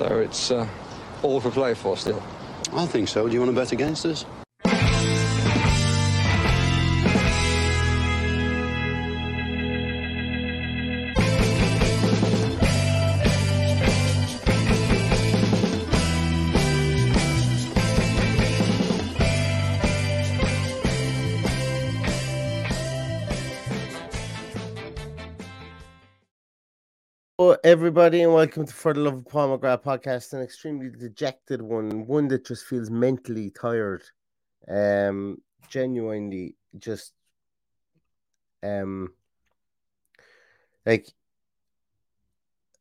So it's uh, all for play for still. I think so. Do you want to bet against us? Hello, everybody, and welcome to For the Love of McGrath podcast. An extremely dejected one, one that just feels mentally tired. Um, genuinely, just um, like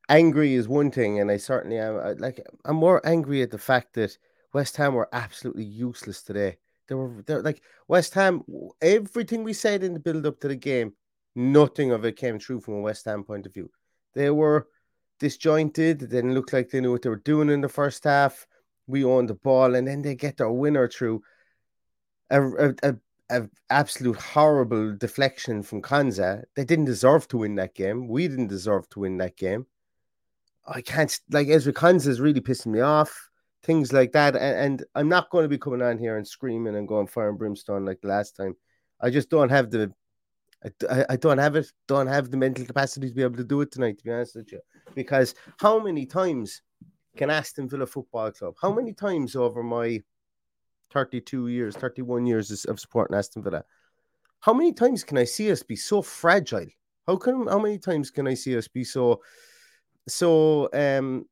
angry is one thing, and I certainly am. Like, I'm more angry at the fact that West Ham were absolutely useless today. They were, they're like West Ham. Everything we said in the build up to the game, nothing of it came true from a West Ham point of view. They were disjointed. They didn't look like they knew what they were doing in the first half. We owned the ball, and then they get their winner through a, a, a, a absolute horrible deflection from Konsa. They didn't deserve to win that game. We didn't deserve to win that game. I can't like Ezri Konsa is really pissing me off. Things like that, and, and I'm not going to be coming on here and screaming and going fire and brimstone like the last time. I just don't have the I, I don't have it, don't have the mental capacity to be able to do it tonight, to be honest with you. Because how many times can Aston Villa Football Club, how many times over my 32 years, 31 years of supporting Aston Villa, how many times can I see us be so fragile? How can how many times can I see us be so so um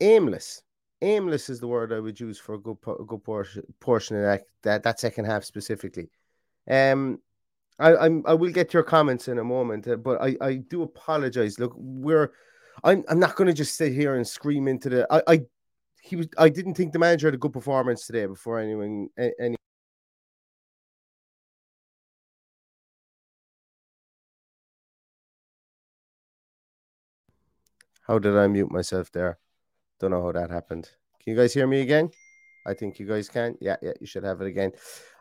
aimless? Aimless is the word I would use for a good a good portion portion of that that, that second half specifically. Um I, I'm I will get your comments in a moment, uh, but I, I do apologize. Look, we're I'm I'm not going to just sit here and scream into the. I, I he was I didn't think the manager had a good performance today before anyone any. How did I mute myself there? Don't know how that happened. Can you guys hear me again? I think you guys can. Yeah, yeah, you should have it again.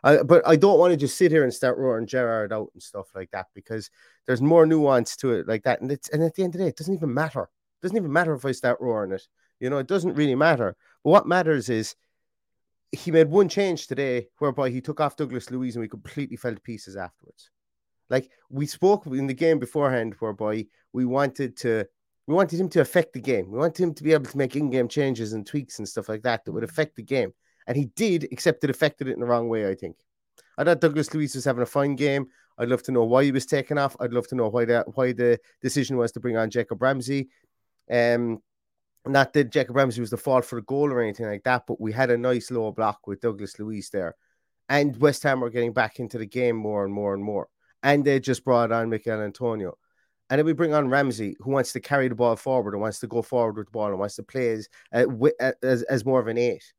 I, but I don't want to just sit here and start roaring Gerrard out and stuff like that because there's more nuance to it like that. And it's and at the end of the day, it doesn't even matter. It doesn't even matter if I start roaring it. You know, it doesn't really matter. But what matters is he made one change today whereby he took off Douglas Luiz and we completely fell to pieces afterwards. Like we spoke in the game beforehand, whereby we wanted to we wanted him to affect the game. We wanted him to be able to make in-game changes and tweaks and stuff like that that would affect the game. And he did, except it affected it in the wrong way, I think. I thought Douglas Luiz was having a fine game. I'd love to know why he was taken off. I'd love to know why that why the decision was to bring on Jacob Ramsey. Um, not that Jacob Ramsey was the fault for the goal or anything like that, but we had a nice low block with Douglas Luiz there. And West Ham were getting back into the game more and more and more. And they just brought on Michail Antonio. And then we bring on Ramsey, who wants to carry the ball forward and wants to go forward with the ball and wants to play as, uh, as, as more of an eight.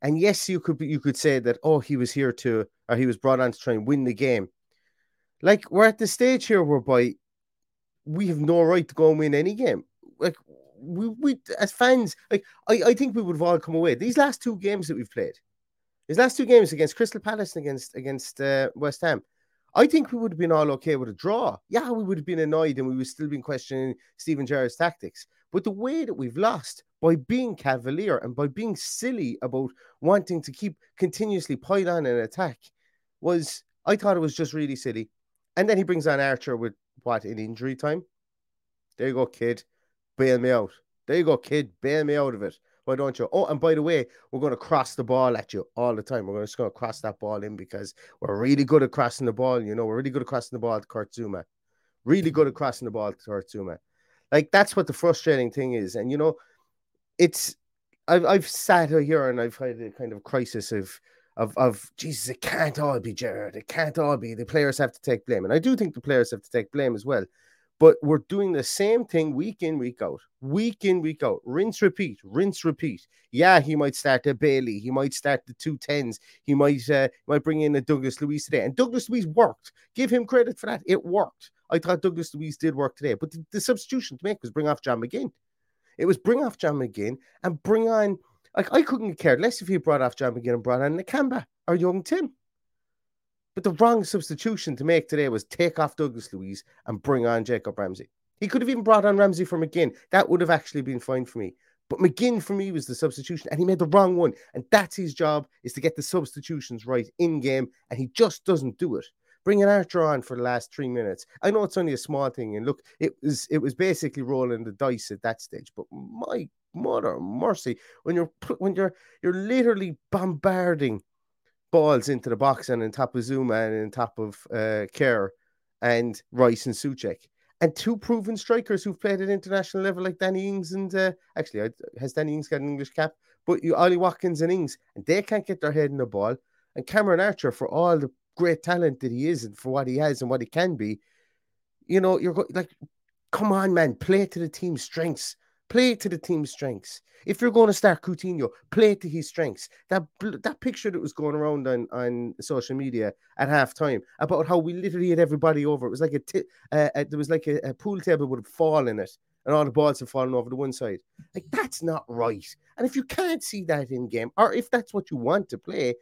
And yes, you could you could say that oh he was here to or he was brought on to try and win the game. Like we're at the stage here whereby we have no right to go and win any game. Like we, we as fans, like I, I think we would have all come away. These last two games that we've played, these last two games against Crystal Palace and against against uh, West Ham, I think we would have been all okay with a draw. Yeah, we would have been annoyed and we would still been questioning Steven Gerrard's tactics. But the way that we've lost by being cavalier and by being silly about wanting to keep continuously pile on an attack was, I thought it was just really silly. And then he brings on Archer with what in injury time. There you go, kid. Bail me out. There you go, kid. Bail me out of it. Why don't you? Oh, and by the way, we're going to cross the ball at you all the time. We're going to, just going to cross that ball in because we're really good at crossing the ball. You know, we're really good at crossing the ball to Kurt Zouma. Really good at crossing the ball to Kurt Zouma. Like that's what the frustrating thing is. And you know, it's I've I've sat here and I've had a kind of crisis of of of Jesus, it can't all be Gerrard. It can't all be the players have to take blame. And I do think the players have to take blame as well. But we're doing the same thing week in, week out, week in, week out. Rinse, repeat, rinse, repeat. Yeah, he might start a Bailey. He might start the two tens. He might uh, might bring in a Douglas Luiz today. And Douglas Luiz worked. Give him credit for that. It worked. I thought Douglas Luiz did work today. But the, the substitution to make was bring off John McGinn. It was bring off John McGinn and bring on. Like I couldn't care less if he brought off John McGinn and brought on Nakamba or young Tim. But the wrong substitution to make today was take off Douglas Luiz and bring on Jacob Ramsey. He could have even brought on Ramsey for McGinn. That would have actually been fine for me. But McGinn for me was the substitution, and he made the wrong one. And that's his job is to get the substitutions right in game, and he just doesn't do it. Bring an Archer on for the last three minutes. I know it's only a small thing, and look, it was it was basically rolling the dice at that stage. But my mother mercy, when you're when you're you're literally bombarding balls into the box and on top of Zouma and on top of uh, Kehrer and Rice and Soucek. And two proven strikers who've played at international level like Danny Ings and uh, actually has Danny Ings got an English cap, but you Ollie Watkins and Ings, and they can't get their head in the ball. And Cameron Archer, for all the great talent that he is and for what he has and what he can be, you know, you're like, come on, man, play to the team's strengths. Play it to the team's strengths. If you're going to start Coutinho, play it to his strengths. That that picture that was going around on, on social media at halftime about how we literally had everybody over. It was like a t- uh, uh, there was like a, a pool table would fall in it, and all the balls have fallen over to one side. Like that's not right. And if you can't see that in game, or if that's what you want to play,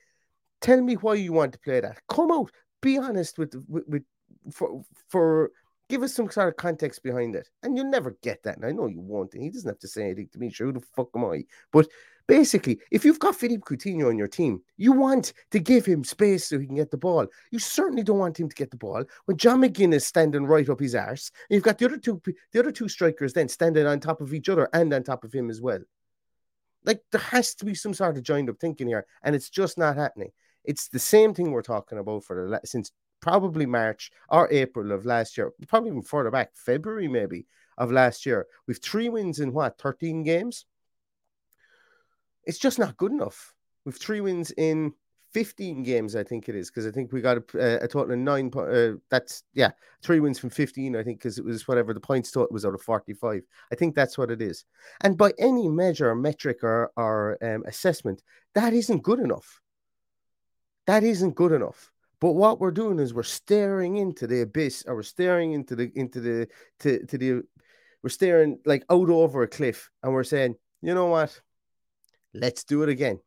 tell me why you want to play that. Come out, be honest with with, with for for Give us some sort of context behind it. And you'll never get that. And I know you won't. And he doesn't have to say anything to me. Sure, who the fuck am I? But basically, if you've got Philippe Coutinho on your team, you want to give him space so he can get the ball. You certainly don't want him to get the ball when John McGinn is standing right up his arse. And you've got the other two the other two strikers then standing on top of each other and on top of him as well. Like there has to be some sort of joined up thinking here, and it's just not happening. It's the same thing we're talking about for the since probably March or April of last year, probably even further back, February maybe of last year. We've three wins in what, 13 games? It's just not good enough. We've three wins in 15 games, I think it is, because I think we got a, a total of nine. Uh, that's, yeah, three wins from 15, I think, because it was whatever the points total was out of 45. I think that's what it is. And by any measure, metric, or, or um, assessment, that isn't good enough. That isn't good enough. But what we're doing is we're staring into the abyss, or we're staring into the into the to to the we're staring like out over a cliff, and we're saying, you know what? Let's do it again.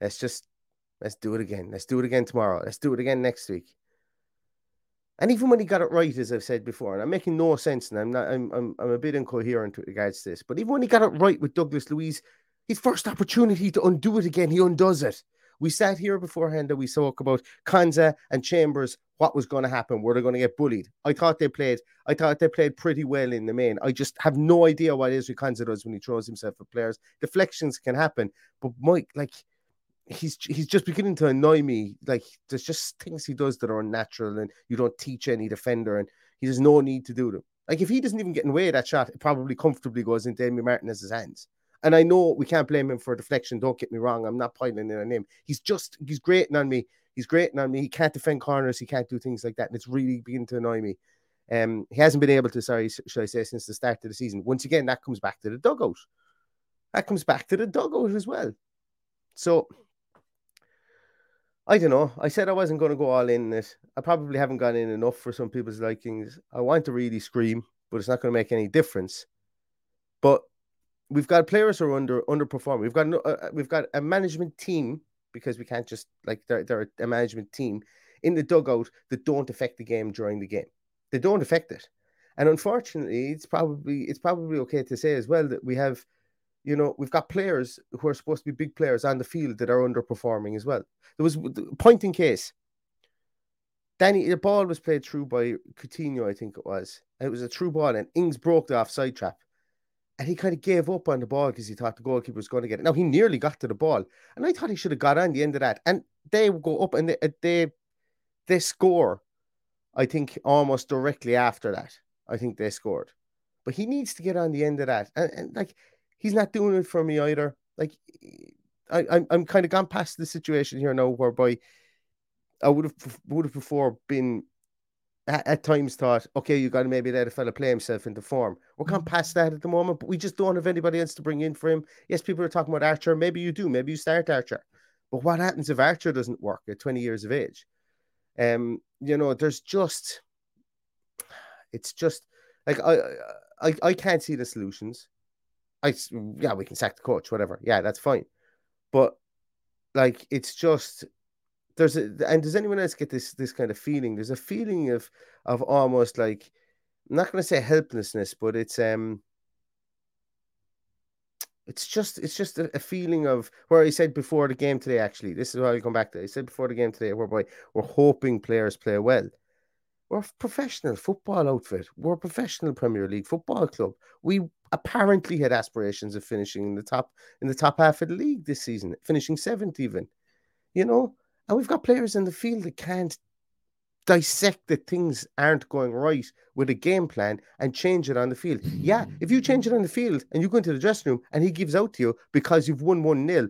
Let's just let's do it again. Let's do it again tomorrow. Let's do it again next week. And even when he got it right, as I've said before, and I'm making no sense, and I'm not, I'm, I'm, I'm a bit incoherent with regards to this. But even when he got it right with Douglas Luiz, his first opportunity to undo it again, he undoes it. We sat here beforehand and we spoke about Konsa and Chambers. What was going to happen? Were they going to get bullied? I thought they played. I thought they played pretty well in the main. I just have no idea what Ezri Konsa does when he throws himself at players. Deflections can happen, but Mike, like he's he's just beginning to annoy me. Like there's just things he does that are unnatural, and you don't teach any defender, and he has no need to do them. Like if he doesn't even get in the way of that shot, it probably comfortably goes into Emi Martinez's hands. And I know we can't blame him for deflection. Don't get me wrong. I'm not piling in on him. He's just he's grating on me. He's grating on me. He can't defend corners. He can't do things like that. And it's really beginning to annoy me. Um, he hasn't been able to, sorry, should I say, since the start of the season. Once again, that comes back to the dugout. That comes back to the dugout as well. So I don't know. I said I wasn't going to go all in this. I probably haven't gone in enough for some people's likings. I want to really scream, but it's not going to make any difference. But we've got players who are under underperforming. We've got no, uh, uh, we've got a management team because we can't just like they're, they're a management team in the dugout that don't affect the game during the game. They don't affect it, and unfortunately, it's probably it's probably okay to say as well that we have, you know, we've got players who are supposed to be big players on the field that are underperforming as well. There was point in case. Danny, the ball was played through by Coutinho, I think it was. It was a true ball, and Ings broke the offside trap and he kind of gave up on the ball because he thought the goalkeeper was going to get it. Now he nearly got to the ball, and I thought he should have got on the end of that. And they go up and they uh, they, they score. I think almost directly after that. I think they scored, but he needs to get on the end of that. And, and like he's not doing it for me either. Like I I'm I'm kind of gone past the situation here now whereby I would have would have before been at, at times thought, okay, you got to maybe let a fella play himself into form. We're gone mm-hmm. past that at the moment, but we just don't have anybody else to bring in for him. Yes, people are talking about Archer. Maybe you do. Maybe you start Archer. But what happens if Archer doesn't work at 20 years of age? Um, you know, there's just, it's just like I, I, I can't see the solutions. I, yeah, we can sack the coach, whatever. Yeah, that's fine. But like, it's just there's a, and does anyone else get this this kind of feeling? There's a feeling of of almost like I'm not going to say helplessness, but it's um it's just it's just a, a, feeling of where I said before the game today. Actually, this is why I come back to. I said before the game today, whereby we're hoping players play well. We're a professional football outfit. We're a professional Premier League football club. We apparently had aspirations of finishing in the top in the top half of the league this season, finishing seventh even. You know, and we've got players in the field that can't dissect that things aren't going right with a game plan and change it on the field. Yeah, if you change it on the field and you go into the dressing room and he gives out to you because you've won 1 nil,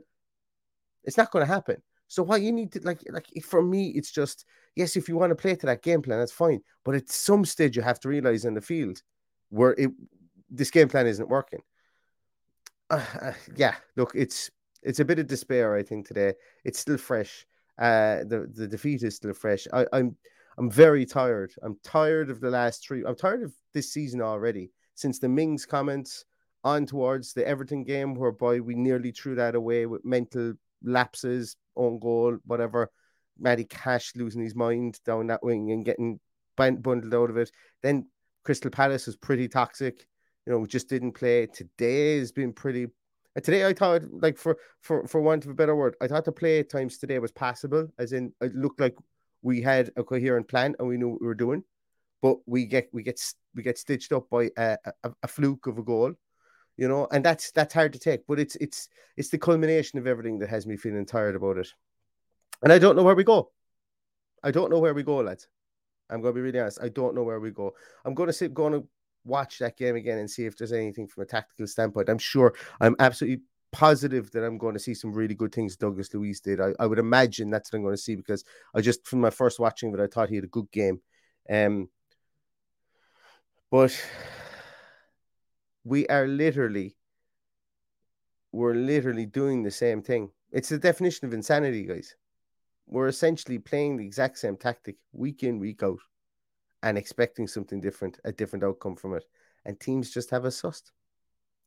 it's not going to happen. So what you need to like like for me, it's just yes, if you want to play to that game plan, that's fine. But at some stage you have to realize in the field where it this game plan isn't working. Uh, uh, yeah, look, it's it's a bit of despair, I think, today. It's still fresh. Uh, the the defeat is still fresh. I, I'm I'm very tired. I'm tired of the last three. I'm tired of this season already. Since the Mings comments on towards the Everton game, whereby we nearly threw that away with mental lapses, on goal, whatever. Matty Cash losing his mind down that wing and getting bundled out of it. Then Crystal Palace was pretty toxic. You know, just didn't play. Today has been pretty Uh, today I thought like for for for want of a better word, I thought the play at times today was passable, as in it looked like we had a coherent plan and we knew what we were doing, but we get we get we get stitched up by a, a, a fluke of a goal, you know, and that's that's hard to take. But it's it's it's the culmination of everything that has me feeling tired about it, and I don't know where we go. I don't know where we go, lads. I'm to be really honest. I don't know where we go. I'm to sit, to watch that game again and see if there's anything from a tactical standpoint. I'm sure, I'm absolutely positive that I'm going to see some really good things Douglas Luiz did. I, I would imagine that's what I'm going to see because I just, from my first watching of it, I thought he had a good game. Um, but we are literally, we're literally doing the same thing. It's the definition of insanity, guys. We're essentially playing the exact same tactic week in, week out and expecting something different, a different outcome from it. And teams just have a sussed.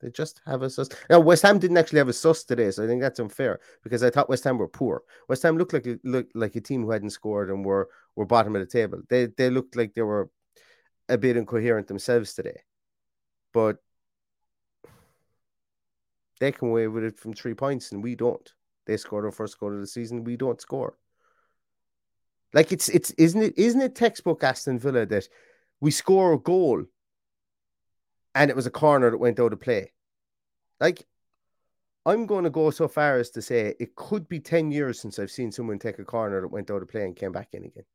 They just have a sus. Now West Ham didn't actually have a sus today, so I think that's unfair because I thought West Ham were poor. West Ham looked like looked like a team who hadn't scored and were were bottom of the table. They they looked like they were a bit incoherent themselves today, but they come away with it from three points and we don't. They scored our first goal of the season. We don't score. Like it's it's isn't it isn't it textbook Aston Villa that we score a goal and it was a corner that went out of play. Like I'm going to go so far as to say it could be 10 years since I've seen someone take a corner that went out of play and came back in again.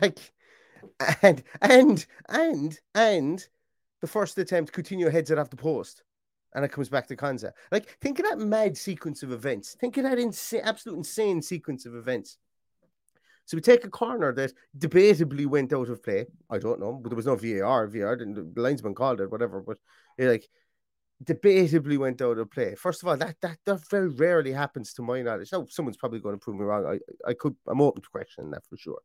Like and and and and the first attempt Coutinho heads it off the post and it comes back to Konsa. Like, think of that mad sequence of events. Think of that insane, absolute insane sequence of events. So we take a corner that debatably went out of play. I don't know, but there was no VAR. VAR didn't. The linesman called it, whatever. But like, debatably went out of play. First of all, that that that very rarely happens to my knowledge. Now, someone's probably going to prove me wrong. I I could. I'm open to questioning that for sure.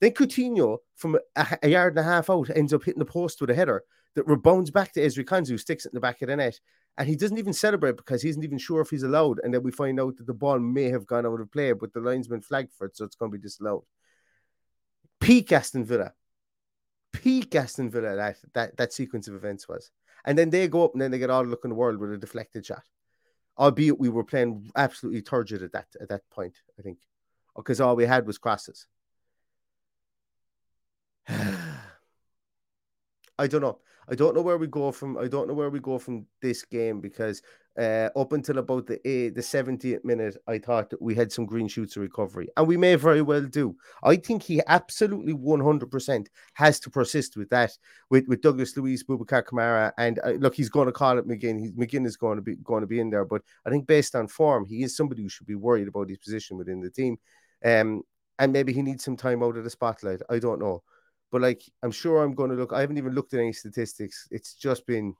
Then Coutinho, from a, a, yard and a half out, ends up hitting the post with a header that rebounds back to Ezri Konsa, sticks it in the back of the net, and he doesn't even celebrate because he isn't even sure if he's allowed. And then we find out that the ball may have gone out of play, but the linesman flagged for it, so it's going to be disallowed. Peak Aston Villa. Peak Aston Villa, that, that, that sequence of events was. And then they go up and then they get all the look in the world with a deflected shot. Albeit we were playing absolutely turgid at that at that point, I think. Because all we had was crosses. I don't know. I don't know where we go from. I don't know where we go from this game because uh, up until about the eight, the 70th minute, I thought that we had some green shoots of recovery, and we may very well do. I think he absolutely 100% has to persist with that, with, with Douglas Luiz, Boubacar Kamara, and uh, look, he's going to call it McGinn. He's, McGinn is going to be going to be in there, but I think based on form, he is somebody who should be worried about his position within the team, um, and maybe he needs some time out of the spotlight. I don't know. But like, I'm sure I'm going to look. I haven't even looked at any statistics. It's just been,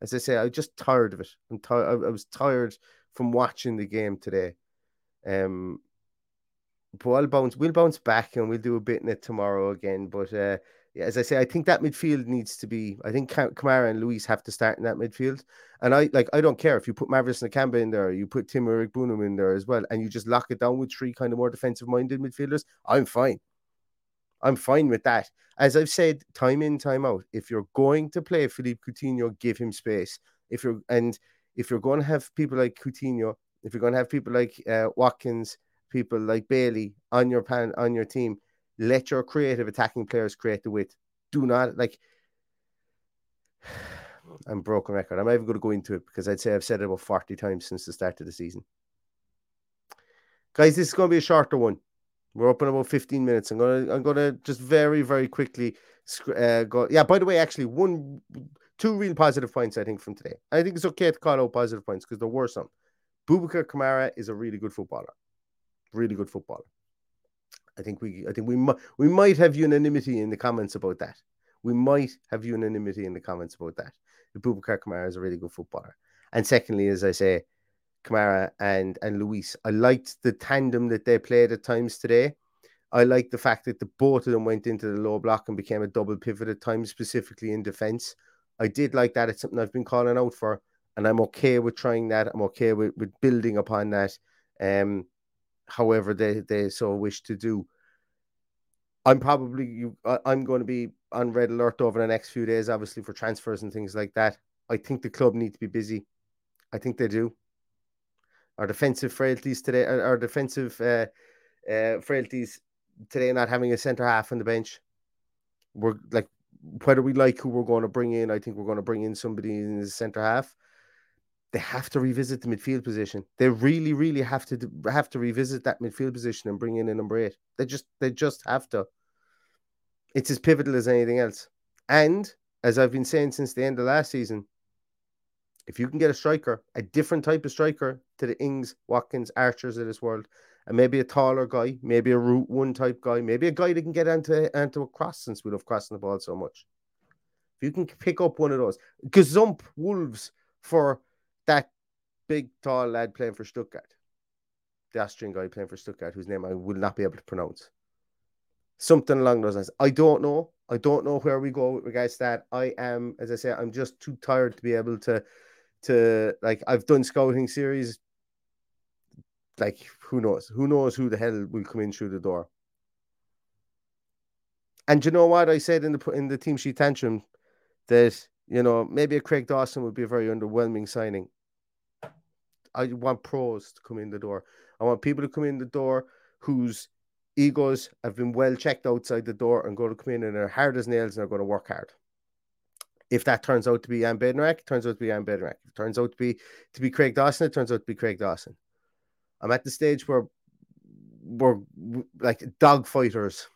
as I say, I'm just tired of it. I'm tired. I was tired from watching the game today. Um, but I'll bounce. We'll bounce back and we'll do a bit in it tomorrow again. But uh, yeah, as I say, I think that midfield needs to be. I think Kamara and Luiz have to start in that midfield. And I like. I don't care if you put Mavis Nakamba in there, you put Tim Iroegbunam in there as well, and you just lock it down with three kind of more defensive minded midfielders. I'm fine. I'm fine with that. As I've said time in, time out, if you're going to play Philippe Coutinho, give him space. If you're and if you're going to have people like Coutinho, if you're going to have people like uh, Watkins, people like Bailey on your pan on your team, let your creative attacking players create the width. Do not like. I'm broken record. I'm not even going to go into it because I'd say I've said it about 40 times since the start of the season. Guys, this is going to be a shorter one. We're up in about 15 minutes. I'm gonna I'm gonna just very very quickly uh, go. Yeah. By the way, actually, one two real positive points I think from today. I think it's okay to call out positive points because there were some. Boubacar Kamara is a really good footballer, really good footballer. I think we I think we might we might have unanimity in the comments about that. We might have unanimity in the comments about that. Boubacar Kamara is a really good footballer. And secondly, as I say, Kamara and and Luiz. I liked the tandem that they played at times today. I liked the fact that the both of them went into the low block and became a double pivot at times, specifically in defense. I did like that. It's something I've been calling out for, and I'm okay with trying that. I'm okay with, with building upon that. Um, however they they so wish to do. I'm probably you. I'm going to be on red alert over the next few days, obviously for transfers and things like that. I think the club need to be busy. I think they do our defensive frailties today, our, defensive uh, uh, frailties today, not having a centre half on the bench. We're like, whether we like who we're going to bring in, I think we're going to bring in somebody in the centre half. They have to revisit the midfield position. They really, really have to have to revisit that midfield position and bring in a number eight. They just, they just have to. It's as pivotal as anything else. And as I've been saying since the end of last season, if you can get a striker, a different type of striker to the Ings, Watkins, Archers of this world, and maybe a taller guy, maybe a route one type guy, maybe a guy that can get onto, onto a cross since we love crossing the ball so much. If you can pick up one of those, gazump Wolves for that big tall lad playing for Stuttgart, the Austrian guy playing for Stuttgart, whose name I will not be able to pronounce. Something along those lines. I don't know. I don't know where we go with regards to that. I am, as I say, I'm just too tired to be able to to like I've done scouting series. Like who knows? Who knows who the hell will come in through the door? And you know what I said in the in the team sheet tantrum that you know maybe a Craig Dawson would be a very underwhelming signing. I want pros to come in the door. I want people to come in the door whose egos have been well checked outside the door and going to come in and are hard as nails and are going to work hard if that turns out to be Jan Bednarek, turns out to be Jan Bednarek. If it turns out to be to be Craig Dawson, it turns out to be Craig Dawson. I'm at the stage where we're like dog fighters.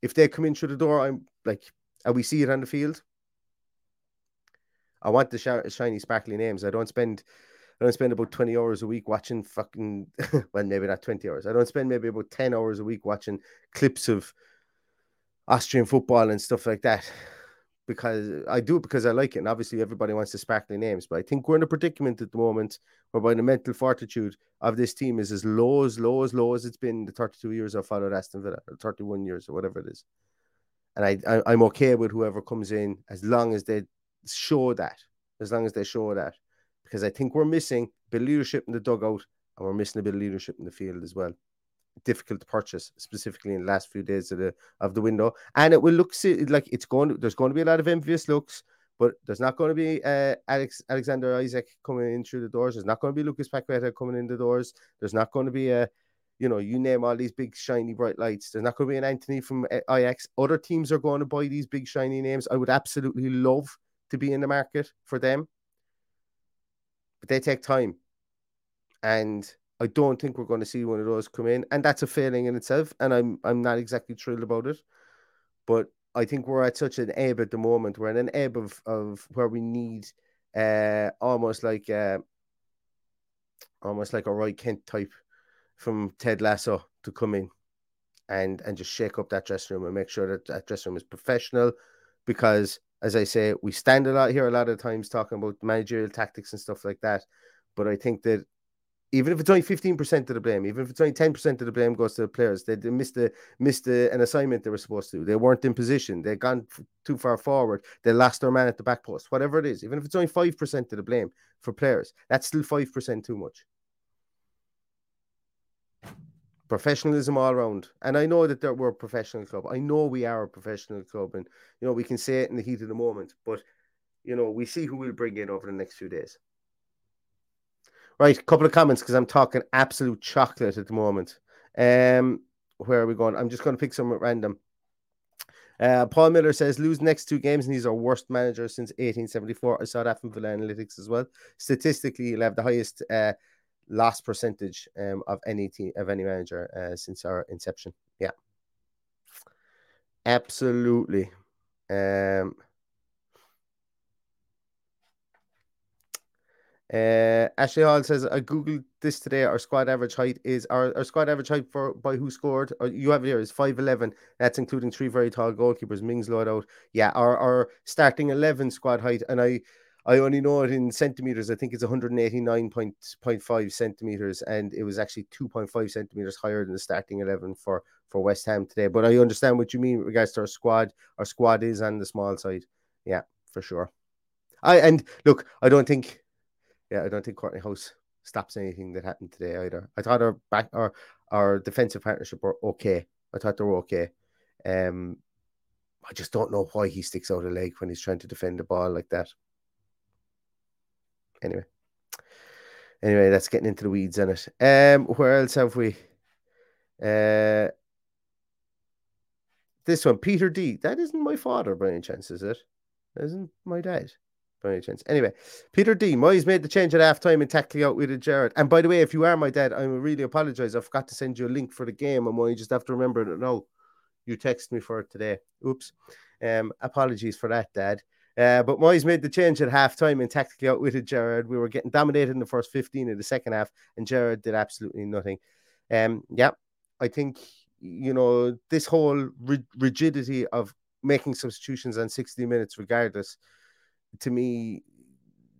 If they come in through the door, I'm like, and we see it on the field. I want the sh- shiny, sparkly names. I don't spend, I don't spend about twenty hours a week watching fucking. well, maybe not twenty hours. I don't spend maybe about ten hours a week watching clips of Austrian football and stuff like that because uh, I do it because I like it. And obviously, everybody wants to sparkly names, but I think we're in a predicament at the moment whereby the mental fortitude of this team is as low, as low, as low as it's been the 32 years I've followed Aston Villa, or 31 years, or whatever it is. and I, I I'm okay with whoever comes in as long as they show that, as long as they show that, because I think we're missing a bit of leadership in the dugout and we're missing a bit of leadership in the field as well. Difficult to purchase, specifically in the last few days of the of the window, and it will look like it's going. To, there's going to be a lot of envious looks, but there's not going to be uh, Alex Alexander Isak coming in through the doors. There's not going to be Lucas Paqueta coming in the doors. There's not going to be a you know, you name all these big shiny bright lights. There's not going to be an Antony from Ajax. Other teams are going to buy these big shiny names. I would absolutely love to be in the market for them, but they take time. And I don't think we're going to see one of those come in, and that's a failing in itself. And I'm I'm not exactly thrilled about it, but I think we're at such an ebb at the moment. We're in an ebb of of where we need uh almost like uh almost like a Roy Kent type from Ted Lasso to come in and and just shake up that dressing room and make sure that that dressing room is professional because as I say, we stand a lot here a lot of times talking about managerial tactics and stuff like that. But I think that even if it's only 15% of the blame, even if it's only 10% of the blame goes to the players, they, missed, a, missed a, an assignment they were supposed to. They weren't in position. They'd gone f- too far forward. They lost their man at the back post, whatever it is. Even if it's only 5% of the blame for players, that's still 5% too much. Professionalism all around. And I know that we're a professional club. I know we are a professional club. And, you know, we can say it in the heat of the moment. But, you know, we see who we'll bring in over the next few days. Right, a couple of comments because I'm talking absolute chocolate at the moment. Um, where are we going? I'm just going to pick some at random. Uh, Paul Miller says lose next two games and he's our worst manager since 1874. I saw that from Villa Analytics as well. Statistically, he'll have the highest uh, loss percentage um, of any team of any manager uh, since our inception. Yeah, absolutely. Um, Uh, Ashley Hall says, I googled this today. Our squad average height is our, our squad average height for by who scored. Or you have it here is 5'11. That's including three very tall goalkeepers. Mings load out. Yeah, our, our starting 11 squad height. And I I only know it in centimeters. I think it's 189.5 centimeters. And it was actually 2.5 centimeters higher than the starting 11 for, for West Ham today. But I understand what you mean with regards to our squad. Our squad is on the small side. Yeah, for sure. I and look, I don't think yeah, I don't think Courtney House stops anything that happened today either. I thought our back our our defensive partnership were okay. I thought they were okay. Um, I just don't know why he sticks out a leg when he's trying to defend the ball like that. Anyway, anyway, that's getting into the weeds in it. Um, where else have we? Uh, this one, Peter D. That isn't my father by any chance, is it? Isn't my dad by any chance. Anyway, Peter D. Moyes made the change at half time and tackling out with Gerrard. And by the way, if you are my dad, I really apologize. I forgot to send you a link for the game. I'm only just have to remember it. No, you text me for it today. Oops. Um, apologies for that, Dad. Uh, but Moyes made the change at half time and tactically outwitted Gerrard. We were getting dominated in the first 15 of the second half, and Gerrard did absolutely nothing. Um, yeah, I think, you know, this whole rigidity of making substitutions on 60 minutes, regardless, to me,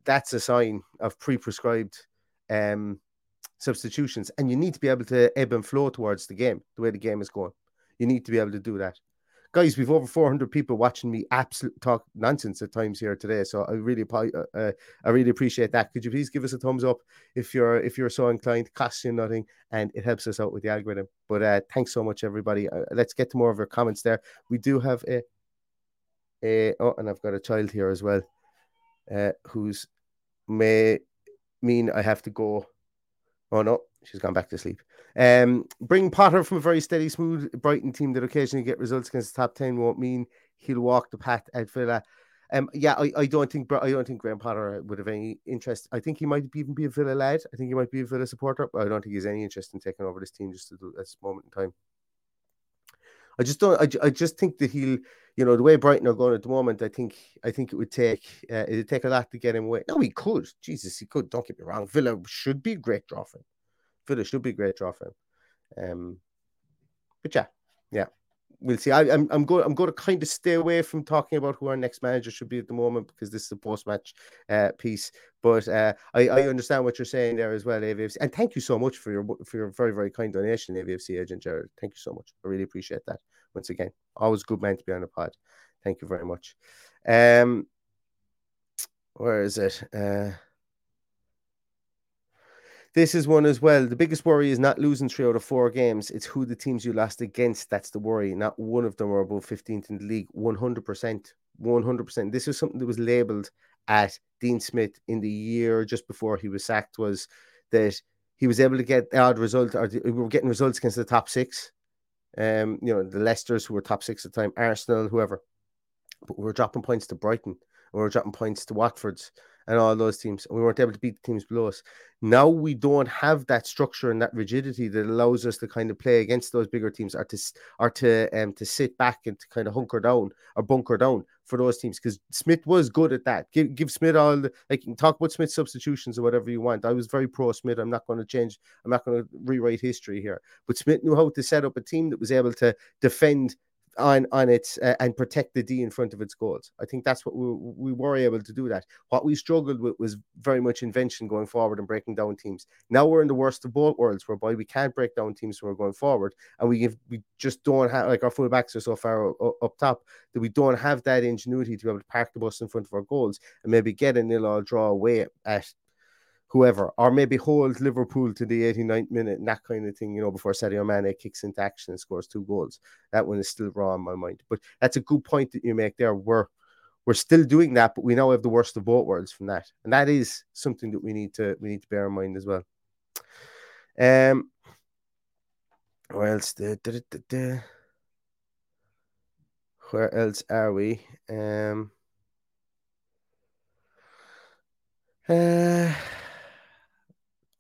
that's a sign of pre-prescribed um, substitutions, and you need to be able to ebb and flow towards the game, the way the game is going. You need to be able to do that. Guys, we've over 400 people watching me absolute talk nonsense at times here today, so I really, uh, uh, I really appreciate that. Could you please give us a thumbs up if you're if you're so inclined? Costs you nothing, and it helps us out with the algorithm. But uh, thanks so much, everybody. Uh, let's get to more of your comments there. We do have a, a oh, and I've got a child here as well uh, who's may mean I have to go. Oh no, she's gone back to sleep. Um, bring Potter from a very steady, smooth Brighton team that occasionally get results against the top ten won't mean he'll walk the path at Villa. Um, yeah, I, I don't think I don't think Graham Potter would have any interest. I think he might even be a Villa lad. I think he might be a Villa supporter, but I don't think he's any interest in taking over this team just at this moment in time. I just don't. I, I just think that he'll you know the way Brighton are going at the moment, I think I think it would take uh, it'd take a lot to get him away. No, he could. Jesus, he could. Don't get me wrong. Villa should be a great draw for him. Villa should be a great draw for him. Um, but yeah, yeah, we'll see. I, am I'm, I'm going I'm going to kind of stay away from talking about who our next manager should be at the moment because this is a post match uh, piece. But uh, I, I understand what you're saying there as well, AVFC. And thank you so much for your for your very very kind donation, AVFC agent Jared. Thank you so much. I really appreciate that. once again. Always good man to be on the pod. Thank you very much. Um, where is it? Uh, this is one as well. The biggest worry is not losing three out of four games. It's who the teams you lost against. That's the worry. Not one of them are above 15th in the league. 100%. 100%. This is something that was labeled at Dean Smith in the year just before he was sacked was that he was able to get the odd result, or we were getting results against the top six. Um, you know, the Leicesters who were top six at the time, Arsenal, whoever. But we were dropping points to Brighton, we were dropping points to Watford's, and all those teams. We weren't able to beat the teams below us. Now we don't have that structure and that rigidity that allows us to kind of play against those bigger teams, or to or to um to sit back and to kind of hunker down or bunker down for those teams. Because Smith was good at that. Give give Smith all the like talk about Smith substitutions or whatever you want. I was very pro Smith. I'm not going to change. I'm not going to rewrite history here. But Smith knew how to set up a team that was able to defend on on its uh, and protect the D in front of its goals. I think that's what we, we were able to do. That what we struggled with was very much invention going forward and breaking down teams. Now we're in the worst of both worlds, whereby we can't break down teams when we're going forward, and we give, we just don't have like our fullbacks are so far up, top that we don't have that ingenuity to be able to park the bus in front of our goals and maybe get a nil or draw away at whoever, or maybe hold Liverpool to the 89th minute and that kind of thing, you know, before Sadio Mane kicks into action and scores two goals. That one is still raw in my mind. But that's a good point that you make there. We're we're still doing that, but we now have the worst of both worlds from that. And that is something that we need to we need to bear in mind as well. Um where else where else are we? Um uh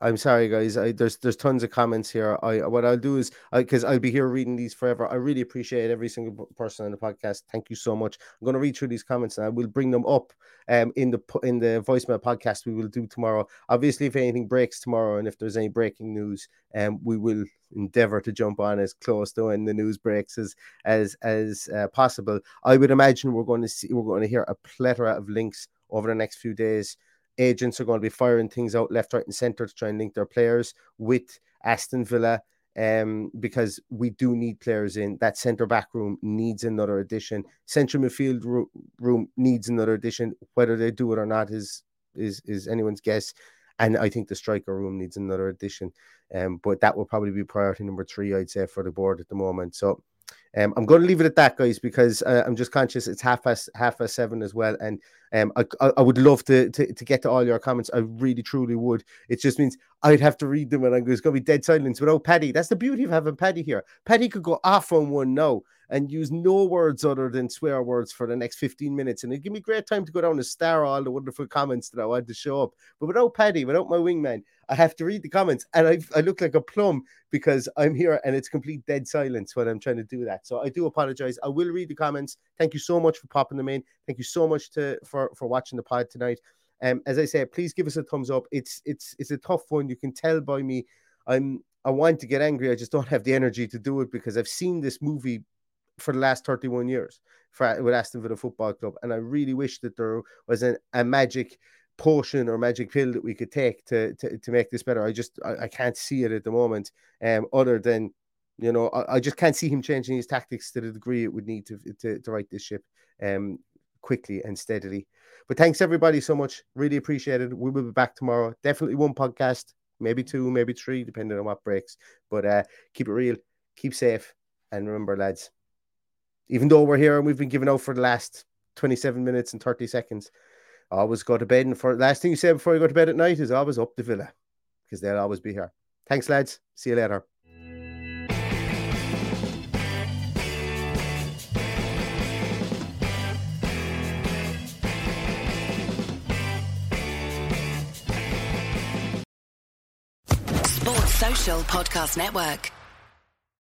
I'm sorry, guys. I, there's there's tons of comments here. I what I'll do is because I'll be here reading these forever. I really appreciate every single person on the podcast. Thank you so much. I'm going to read through these comments and I will bring them up um in the in the voicemail podcast we will do tomorrow. Obviously, if anything breaks tomorrow and if there's any breaking news, um we will endeavor to jump on as close to when the news breaks as as as uh, possible. I would imagine we're going to see we're going to hear a plethora of links over the next few days agents are going to be firing things out left, right, and centre to try and link their players with Aston Villa. Um, because we do need players in that centre back room needs another addition. Central midfield ro- room needs another addition. Whether they do it or not is is is anyone's guess. And I think the striker room needs another addition. Um, but that will probably be priority number three, I'd say, for the board at the moment. So um, I'm going to leave it at that, guys, because uh, I'm just conscious it's half past half past seven as well, and um, I, I would love to, to to get to all your comments. I really truly would. It just means I'd have to read them, and I'm going to be dead silence without Paddy. That's the beauty of having Paddy here. Paddy could go off on one now and use no words other than swear words for the next 15 minutes, and it'd give me great time to go down and star all the wonderful comments that I want to show up. But without Paddy, without my wingman, I have to read the comments, and I I look like a plum because I'm here and it's complete dead silence when I'm trying to do that. So I do apologize. I will read the comments. Thank you so much for popping them in. Thank you so much to for for watching the pod tonight. Um, as I said, please give us a thumbs up. It's it's it's a tough one. You can tell by me. I'm I want to get angry. I just don't have the energy to do it because I've seen this movie for the last 31 years for with Aston Villa Football Club, and I really wish that there was an, a magic potion or magic pill that we could take to to, to make this better. I just I, I can't see it at the moment. Um, other than you know, I, I, just can't see him changing his tactics to the degree it would need to to, to right this ship um quickly and steadily. But thanks everybody so much. Really appreciate it. We will be back tomorrow. Definitely one podcast, maybe two, maybe three, depending on what breaks. But uh keep it real, keep safe, and remember, lads, even though we're here and we've been giving out for the last 27 minutes and 30 seconds, always go to bed. And for last thing you say before you go to bed at night is always up the villa because they'll always be here. Thanks, lads. See you later. Podcast Network.